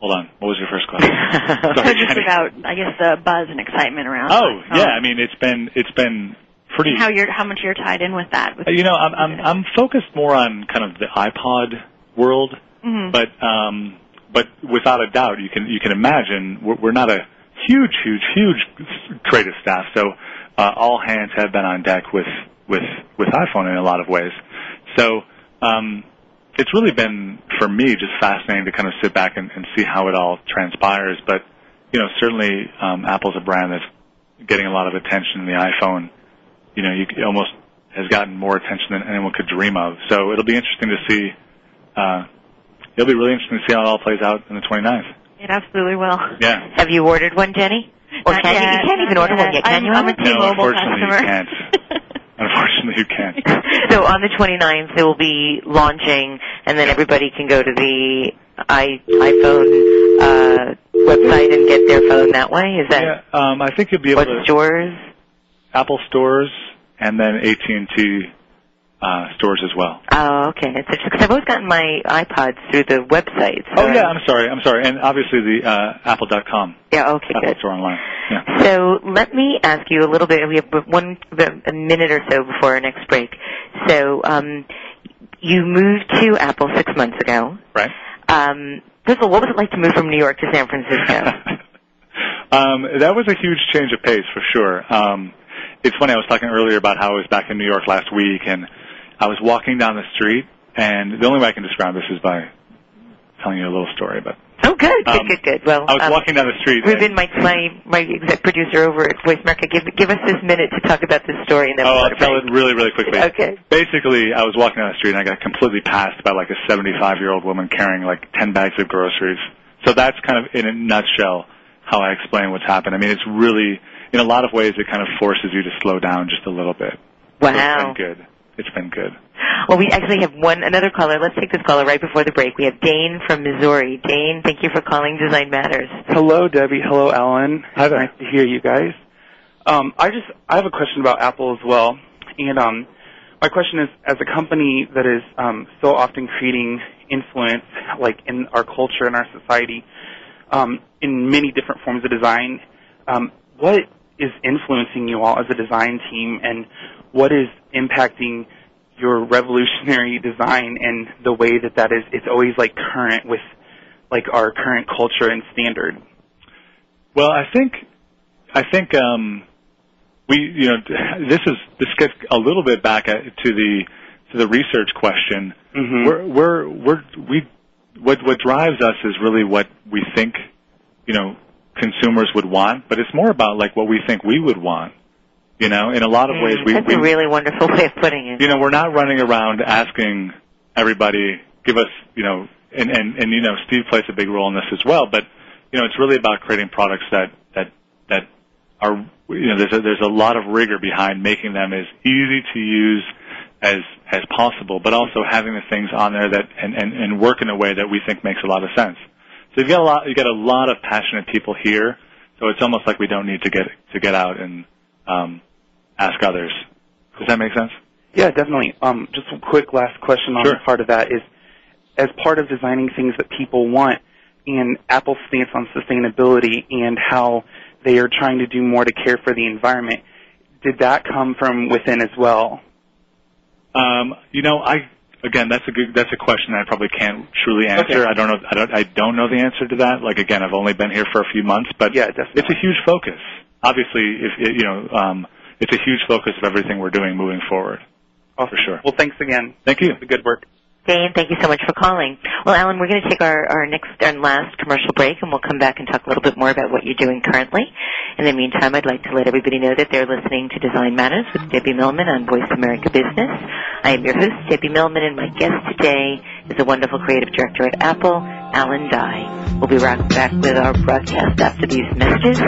Hold on. What was your first question? Sorry, just Jenny. about, I guess, the buzz and excitement around. Oh yeah. I mean, it's been it's been pretty. How you're, how much you're tied in with that? With Uh, You know, I'm I'm I'm focused more on kind of the iPod world, Mhm. but um, but without a doubt, you can you can imagine we're, we're not a huge, huge, huge trade of staff, so uh, all hands have been on deck with with with iPhone in a lot of ways. So um, it's really been for me just fascinating to kind of sit back and, and see how it all transpires. But you know, certainly um, Apple's a brand that's getting a lot of attention in the iPhone you know, you it almost has gotten more attention than anyone could dream of. So it'll be interesting to see. Uh, it'll be really interesting to see how it all plays out on the 29th. It absolutely will. Yeah. Have you ordered one, Jenny? Or Not can you? yet, You can't even not order one yet, can I'm, you? I'm a Alan? T-Mobile unfortunately customer. you can't. Unfortunately, you can't. So on the 29th, they will be launching, and then everybody can go to the i iPhone uh, website and get their phone that way. Is that Yeah, um, I think you'll be able what to stores? Apple stores and then AT and T uh, stores as well. Oh, okay. It's because I've always gotten my iPods through the website. So Oh yeah, I'm sorry, I'm sorry, and obviously the uh, Apple.com. Yeah. Okay. Apple Good. Store online. Yeah. So let me ask you a little bit. We have one a minute or so before our next break. So um, you moved to Apple six months ago. Right. Um, first of all, what was it like to move from New York to San Francisco? Um, that was a huge change of pace for sure. Um, it's funny. I was talking earlier about how I was back in New York last week, and I was walking down the street, and the only way I can describe this is by telling you a little story. But oh, good, good, Um, good, good. Well, I was um, walking down the street. Ruben, my my my exec producer over at Voice America, give give us this minute to talk about this story, and then Oh, we'll I'll tell break. it really, really quickly. Okay. Basically, I was walking down the street and I got completely passed by like a 75 year old woman carrying like 10 bags of groceries. So that's kind of in a nutshell how I explain what's happened. I mean, it's really, in a lot of ways, it kind of forces you to slow down just a little bit. So Wow. been good. It's been good. Well, we actually have one another caller. Let's take this caller right before the break. We have Dane from Missouri. Dane, thank you for calling Design Matters. Hello, Debbie. Hello, Alan. Hi there. Nice to hear you guys. Um, I just I have a question about Apple as well, and um, my question is, as a company that is um, so often creating influence, like in our culture and our society, um, in many different forms of design, um, what is influencing you all as a design team, and what is impacting your revolutionary design and the way that that is it's always like current with like our current culture and standard Well, I think, I think, um, we, you know, this is, this gets a little bit back at, to the, to the research question. Mhm. We're, we're, we're, we, what, what drives us is really what we think, you know, consumers would want, but it's more about like what we think we would want. You know, in a lot of ways, we, That's we, a really wonderful way of putting it. you know, we're not running around asking everybody, give us, you know, and, and, and, you know, Steve plays a big role in this as well, but, you know, it's really about creating products that, that, that are, you know, there's a, there's a lot of rigor behind making them as easy to use as, as possible, but also having the things on there that, and, and, and work in a way that we think makes a lot of sense. So you've got a lot, you've got a lot of passionate people here, so it's almost like we don't need to get, to get out and, um, ask others. Does that make sense? Yeah, definitely. Um, just a quick last question on Sure. part of that is, as part of designing things that people want, and Apple's stance on sustainability and how they are trying to do more to care for the environment, did that come from within as well? Um, you know, I again, that's a good that's a question I probably can't truly answer. Okay. I don't know. I don't. I don't know the answer to that. Like again, I've only been here for a few months, but yeah, definitely. it's a huge focus. Obviously, if you know, um, it's a huge focus of everything we're doing moving forward. Awesome. For sure. Well, thanks again. Thank you. The good work. Dane, thank you so much for calling. Well, Alan, we're going to take our, our next and last commercial break, and we'll come back and talk a little bit more about what you're doing currently. In the meantime, I'd like to let everybody know that they're listening to Design Matters with Debbie Millman on Voice America Business. I am your host, Debbie Millman, and my guest today is the wonderful creative director at Apple, Alan Dye. We'll be right back with our broadcast after these messages.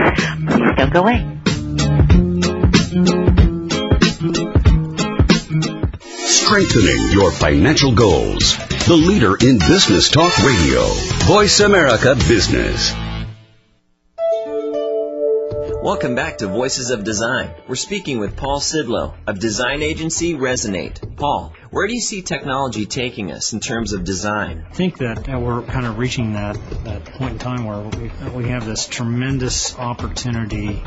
Please don't go away. Strengthening your financial goals. The leader in business talk radio. Voice America Business. Welcome back to Voices of Design. We're speaking with Paul Sidlow of design agency Resonate. Paul, where do you see technology taking us in terms of design? I think that uh, we're kind of reaching that, that point in time where we, we have this tremendous opportunity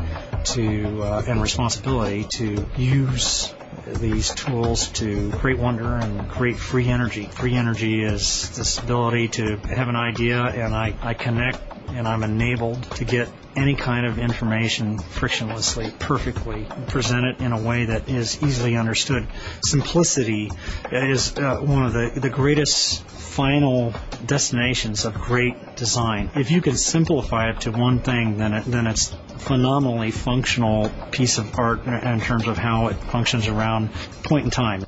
to uh, and responsibility to use these tools to create wonder and create free energy. Free energy is this ability to have an idea and I, I connect and I'm enabled to get any kind of information frictionlessly, perfectly, present it in a way that is easily understood. Simplicity is uh, one of the, the greatest final destinations of great design. If you can simplify it to one thing, then it, then it's phenomenally functional piece of art in terms of how it functions around point in time.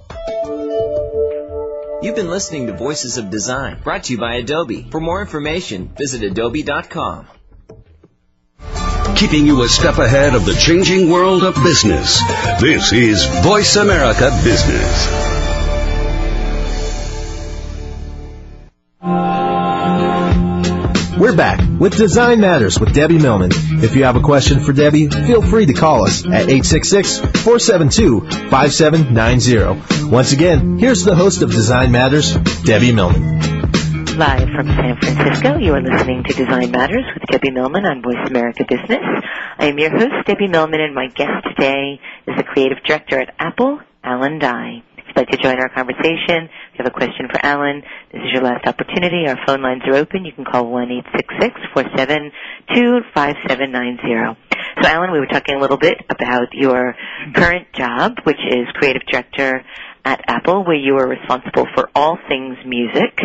You've been listening to Voices of Design, brought to you by Adobe. For more information, visit adobe.com. Keeping you a step ahead of the changing world of business. This is Voice America Business. We're back with Design Matters with Debbie Millman. If you have a question for Debbie, feel free to call us at 866-472-5790. Once again, here's the host of Design Matters, Debbie Millman. Live from San Francisco, you are listening to Design Matters with Debbie Millman on Voice America Business. I am your host, Debbie Millman, and my guest today is the creative director at Apple, Alan Dye. If you'd like to join our conversation, if you have a question for Alan, this is your last opportunity. Our phone lines are open. You can call 1-866-472-5790. So Alan, we were talking a little bit about your current job, which is creative director at Apple, where you are responsible for all things music.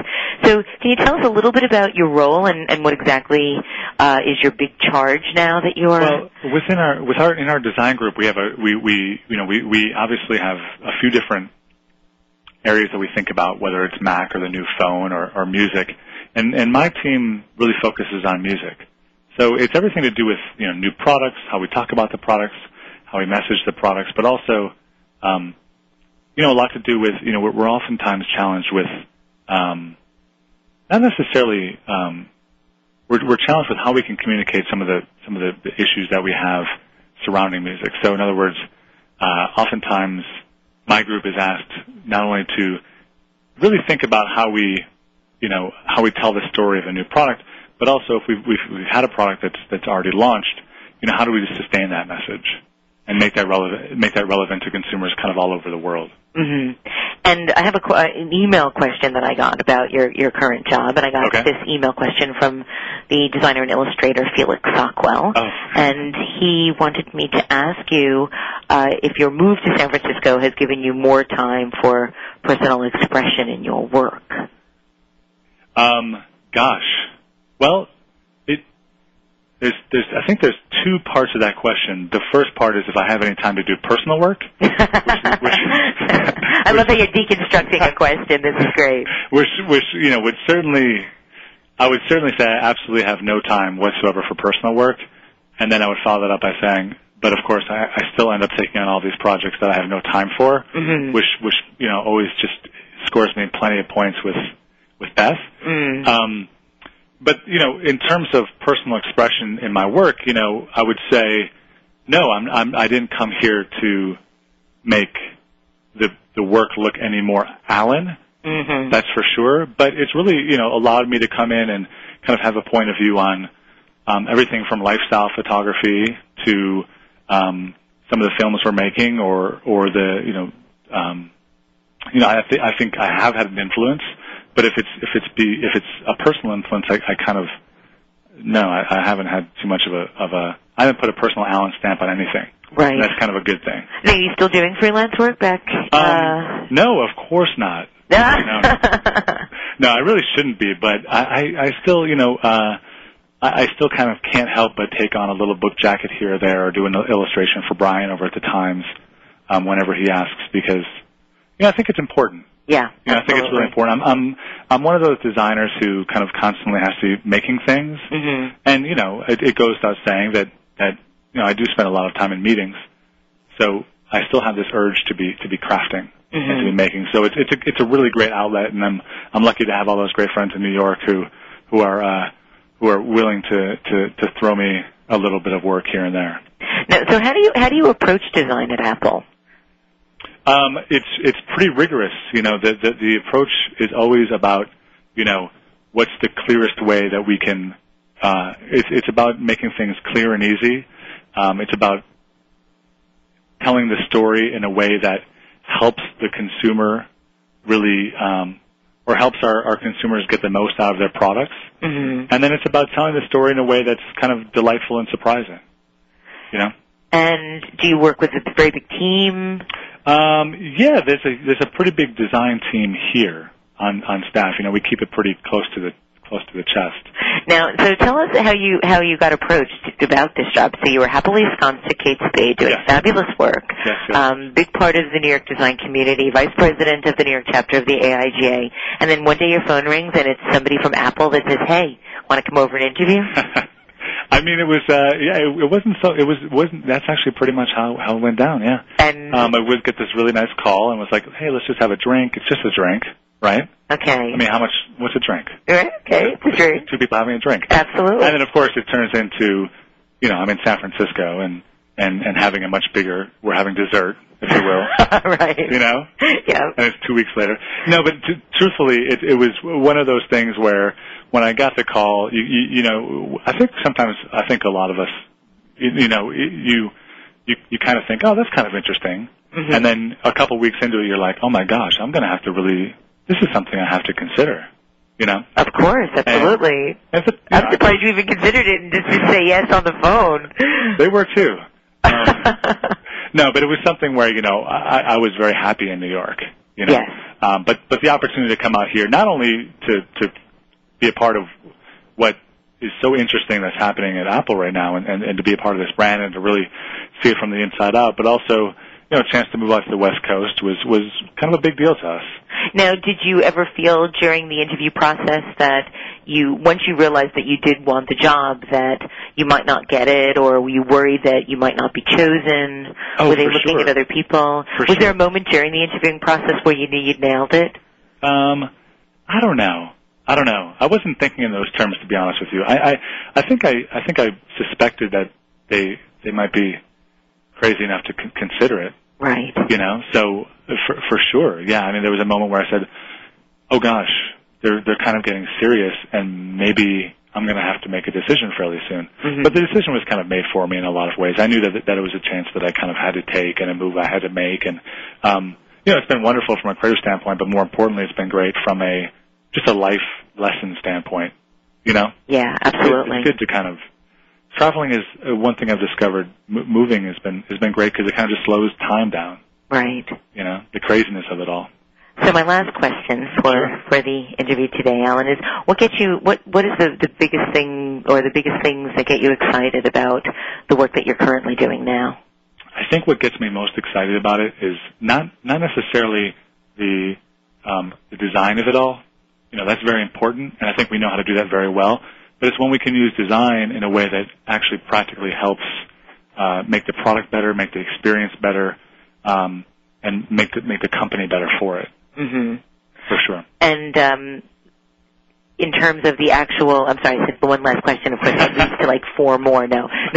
So can you tell us a little bit about your role and, and what exactly uh, is your big charge now that you're? Well, within our with our in our design group, we have a we we you know we we obviously have a few different areas that we think about, whether it's Mac or the new phone or, or music, and and my team really focuses on music. So it's everything to do with you know new products, how we talk about the products, how we message the products, but also um, you know a lot to do with you know we're, we're oftentimes challenged with um, not necessarily um, we're, we're challenged with how we can communicate some of the some of the, the issues that we have surrounding music. So in other words, uh, oftentimes my group is asked not only to really think about how we you know how we tell the story of a new product, but also if we've, we've, we've had a product that's that's already launched, you know how do we sustain that message and make that relevant make that relevant to consumers kind of all over the world. Hmm And I have a, an email question that I got about your, your current job, and I got Okay. this email question from the designer and illustrator Felix Sockwell, Oh. and he wanted me to ask you uh, if your move to San Francisco has given you more time for personal expression in your work. Um, gosh, well, there's there's I think there's two parts of that question. The first part is if I have any time to do personal work, I love how you're deconstructing a question. This is great. which which you know would certainly I would certainly say I absolutely have no time whatsoever for personal work, and then I would follow that up by saying, but of course I, I still end up taking on all these projects that I have no time for, Mhm. which which you know always just scores me plenty of points with with Beth. Mm. Um, but you know, in terms of personal expression in my work, you know, I would say no, I'm, I'm I didn't come here to make the the work look any more Alan. Mm-hmm. That's for sure. But it's really you know allowed me to come in and kind of have a point of view on um, everything from lifestyle photography to um, some of the films we're making, or or the you know um, you know I, th- I think I have had an influence. But if it's if it's be if it's a personal influence, I, I kind of no, I, I haven't had too much of a of a I haven't put a personal Alan stamp on anything. Right. That's kind of a good thing. Now, are you still doing freelance work back? Um, no, of course not. no, no. no, I really shouldn't be, but I, I, I still, you know, uh, I, I still kind of can't help but take on a little book jacket here or there, or do an illustration for Brian over at the Times um, whenever he asks, because you know I think it's important. Yeah, know, I think it's really important. I'm, I'm I'm one of those designers who kind of constantly has to be making things, Mm-hmm. and you know, it, it goes without saying that that you know I do spend a lot of time in meetings, so I still have this urge to be to be crafting and to be making. So it's it's a it's a really great outlet, and I'm I'm lucky to have all those great friends in New York who who are uh, who are willing to to to throw me a little bit of work here and there. Now, so how do you how do you approach design at Apple? Um, it's it's pretty rigorous. You know, the, the the approach is always about you know what's the clearest way that we can. Uh, it's it's about making things clear and easy. Um, it's about telling the story in a way that helps the consumer really, um, or helps our, our consumers get the most out of their products. Mm-hmm. And then it's about telling the story in a way that's kind of delightful and surprising. You know. And do you work with a very big team? Um, yeah, there's a there's a pretty big design team here on on staff. You know, we keep it pretty close to the close to the chest. Now, so tell us how you how you got approached about this job. So you were happily ensconced at Kate Spade doing fabulous work. Yes, yes. Um, big part of the New York design community, vice president of the New York chapter of the AIGA, and then one day your phone rings and it's somebody from Apple that says, "Hey, want to come over and interview?" I mean, it was uh, yeah, it, it wasn't so. It was wasn't. That's actually pretty much how how it went down. Yeah. And Um, I would get this really nice call and was like, "Hey, let's just have a drink. It's just a drink, right? okay, I mean, how much? What's a drink? Right, okay, it's a drink. Two people having a drink. Absolutely. And then, of course, it turns into, you know, I'm in San Francisco and and and having a much bigger. We're having dessert, if you will. right. You know. Yeah. And it's two weeks later. No, but t- truthfully, it, it was one of those things where when I got the call, you, you, you know, I think sometimes I think a lot of us, you, you know, you you you kind of think, oh, that's kind of interesting, Mhm. and then a couple weeks into it, you're like, oh my gosh, I'm going to have to really. This is something I have to consider. You know. Of course, absolutely. And it's a- you I'm know, surprised you even considered it and just to say yes on the phone. They were too. Um, no, but it was something where you know I, I was very happy in New York. You know, Yes. um, but but the opportunity to come out here, not only to to be a part of what is so interesting that's happening at Apple right now, and, and, and to be a part of this brand and to really see it from the inside out, but also you know a chance to move out to the West Coast was was kind of a big deal to us. Now, did you ever feel during the interview process that you, once you realized that you did want the job, that you might not get it, or were you worried that you might not be chosen? Oh, were they looking sure. at other people? For Was sure. there a moment during the interviewing process where you knew you'd nailed it? Um, I don't know. I don't know. I wasn't thinking in those terms, to be honest with you. I, I, I think I, I think I suspected that they, they might be crazy enough to con- consider it. Right. You know, so for, for sure, yeah. I mean, there was a moment where I said, "Oh gosh, they're they're kind of getting serious, and maybe I'm going to have to make a decision fairly soon." Mhm. But the decision was kind of made for me in a lot of ways. I knew that that it was a chance that I kind of had to take and a move I had to make, and um, you know, it's been wonderful from a creative standpoint, but more importantly, it's been great from a just a life lesson standpoint. You know, Yeah, It's good- absolutely. It's good to kind of traveling is uh, one thing I've discovered. M- moving has been has been great because it kind of just slows time down. Right. You know, the craziness of it all. So my last question for for the interview today, Alan, is what gets you what what is the the biggest thing or the biggest things that get you excited about the work that you're currently doing now? I think what gets me most excited about it is not not necessarily the um, the design of it all. You know, that's very important, and I think we know how to do that very well. But it's when we can use design in a way that actually practically helps uh, make the product better, make the experience better, um, and make the, make the company better for it, hmm for sure. And um, in terms of the actual, I'm sorry, I said one last question. Of course, that leads to like four more. No,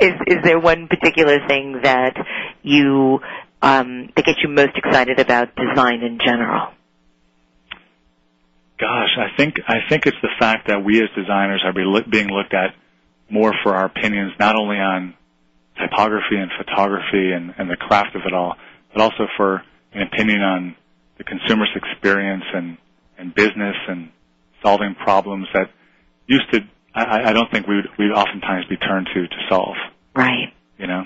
is is there one particular thing that you um, that gets you most excited about design in general? Gosh, I think I think it's the fact that we as designers are being looked at more for our opinions, not only on typography and photography and, and the craft of it all, but also for an opinion on the consumer's experience and, and business and solving problems that used to I, I don't think we would we'd oftentimes be turned to to solve. Right. You know.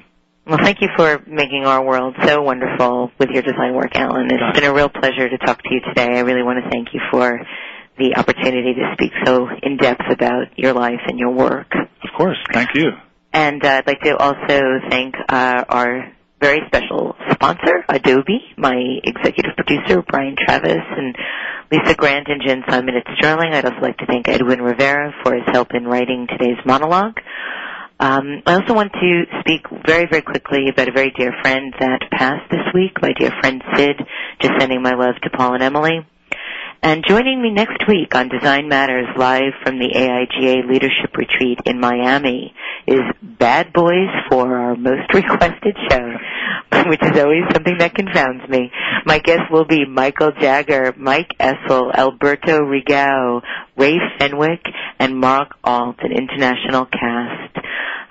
Well, thank you for making our world so wonderful with your design work, Alan. It's been a real pleasure to talk to you today. I really want to thank you for the opportunity to speak so in depth about your life and your work. Of course. Thank you. And uh, I'd like to also thank uh, our very special sponsor, Adobe, my executive producer, Brian Travis, and Lisa Grant and Jen Simon at Sterling. I'd also like to thank Edwin Rivera for his help in writing today's monologue. Um, I also want to speak very, very quickly about a very dear friend that passed this week, my dear friend Sid. Just sending my love to Paul and Emily. And joining me next week on Design Matters live from the AIGA Leadership Retreat in Miami is Bad Boys for our most requested show, which is always something that confounds me. My guests will be Michael Jager, Mike Essl, Alberto Rigau, Ray Fenwick, and Mark Alt, an international cast.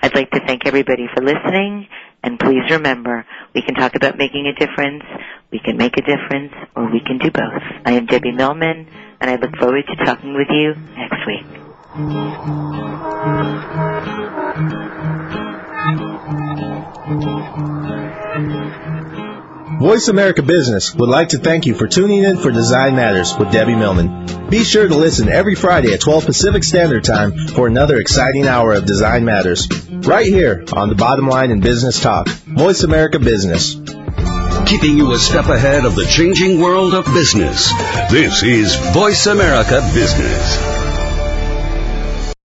I'd like to thank everybody for listening, and please remember, we can talk about making a difference, we can make a difference, or we can do both. I am Debbie Millman, and I look forward to talking with you next week. Voice America Business would like to thank you for tuning in for Design Matters with Debbie Millman. Be sure to listen every Friday at 12 Pacific Standard Time for another exciting hour of Design Matters. Right here on the bottom line in business talk. Voice America Business. Keeping you a step ahead of the changing world of business. This is Voice America Business.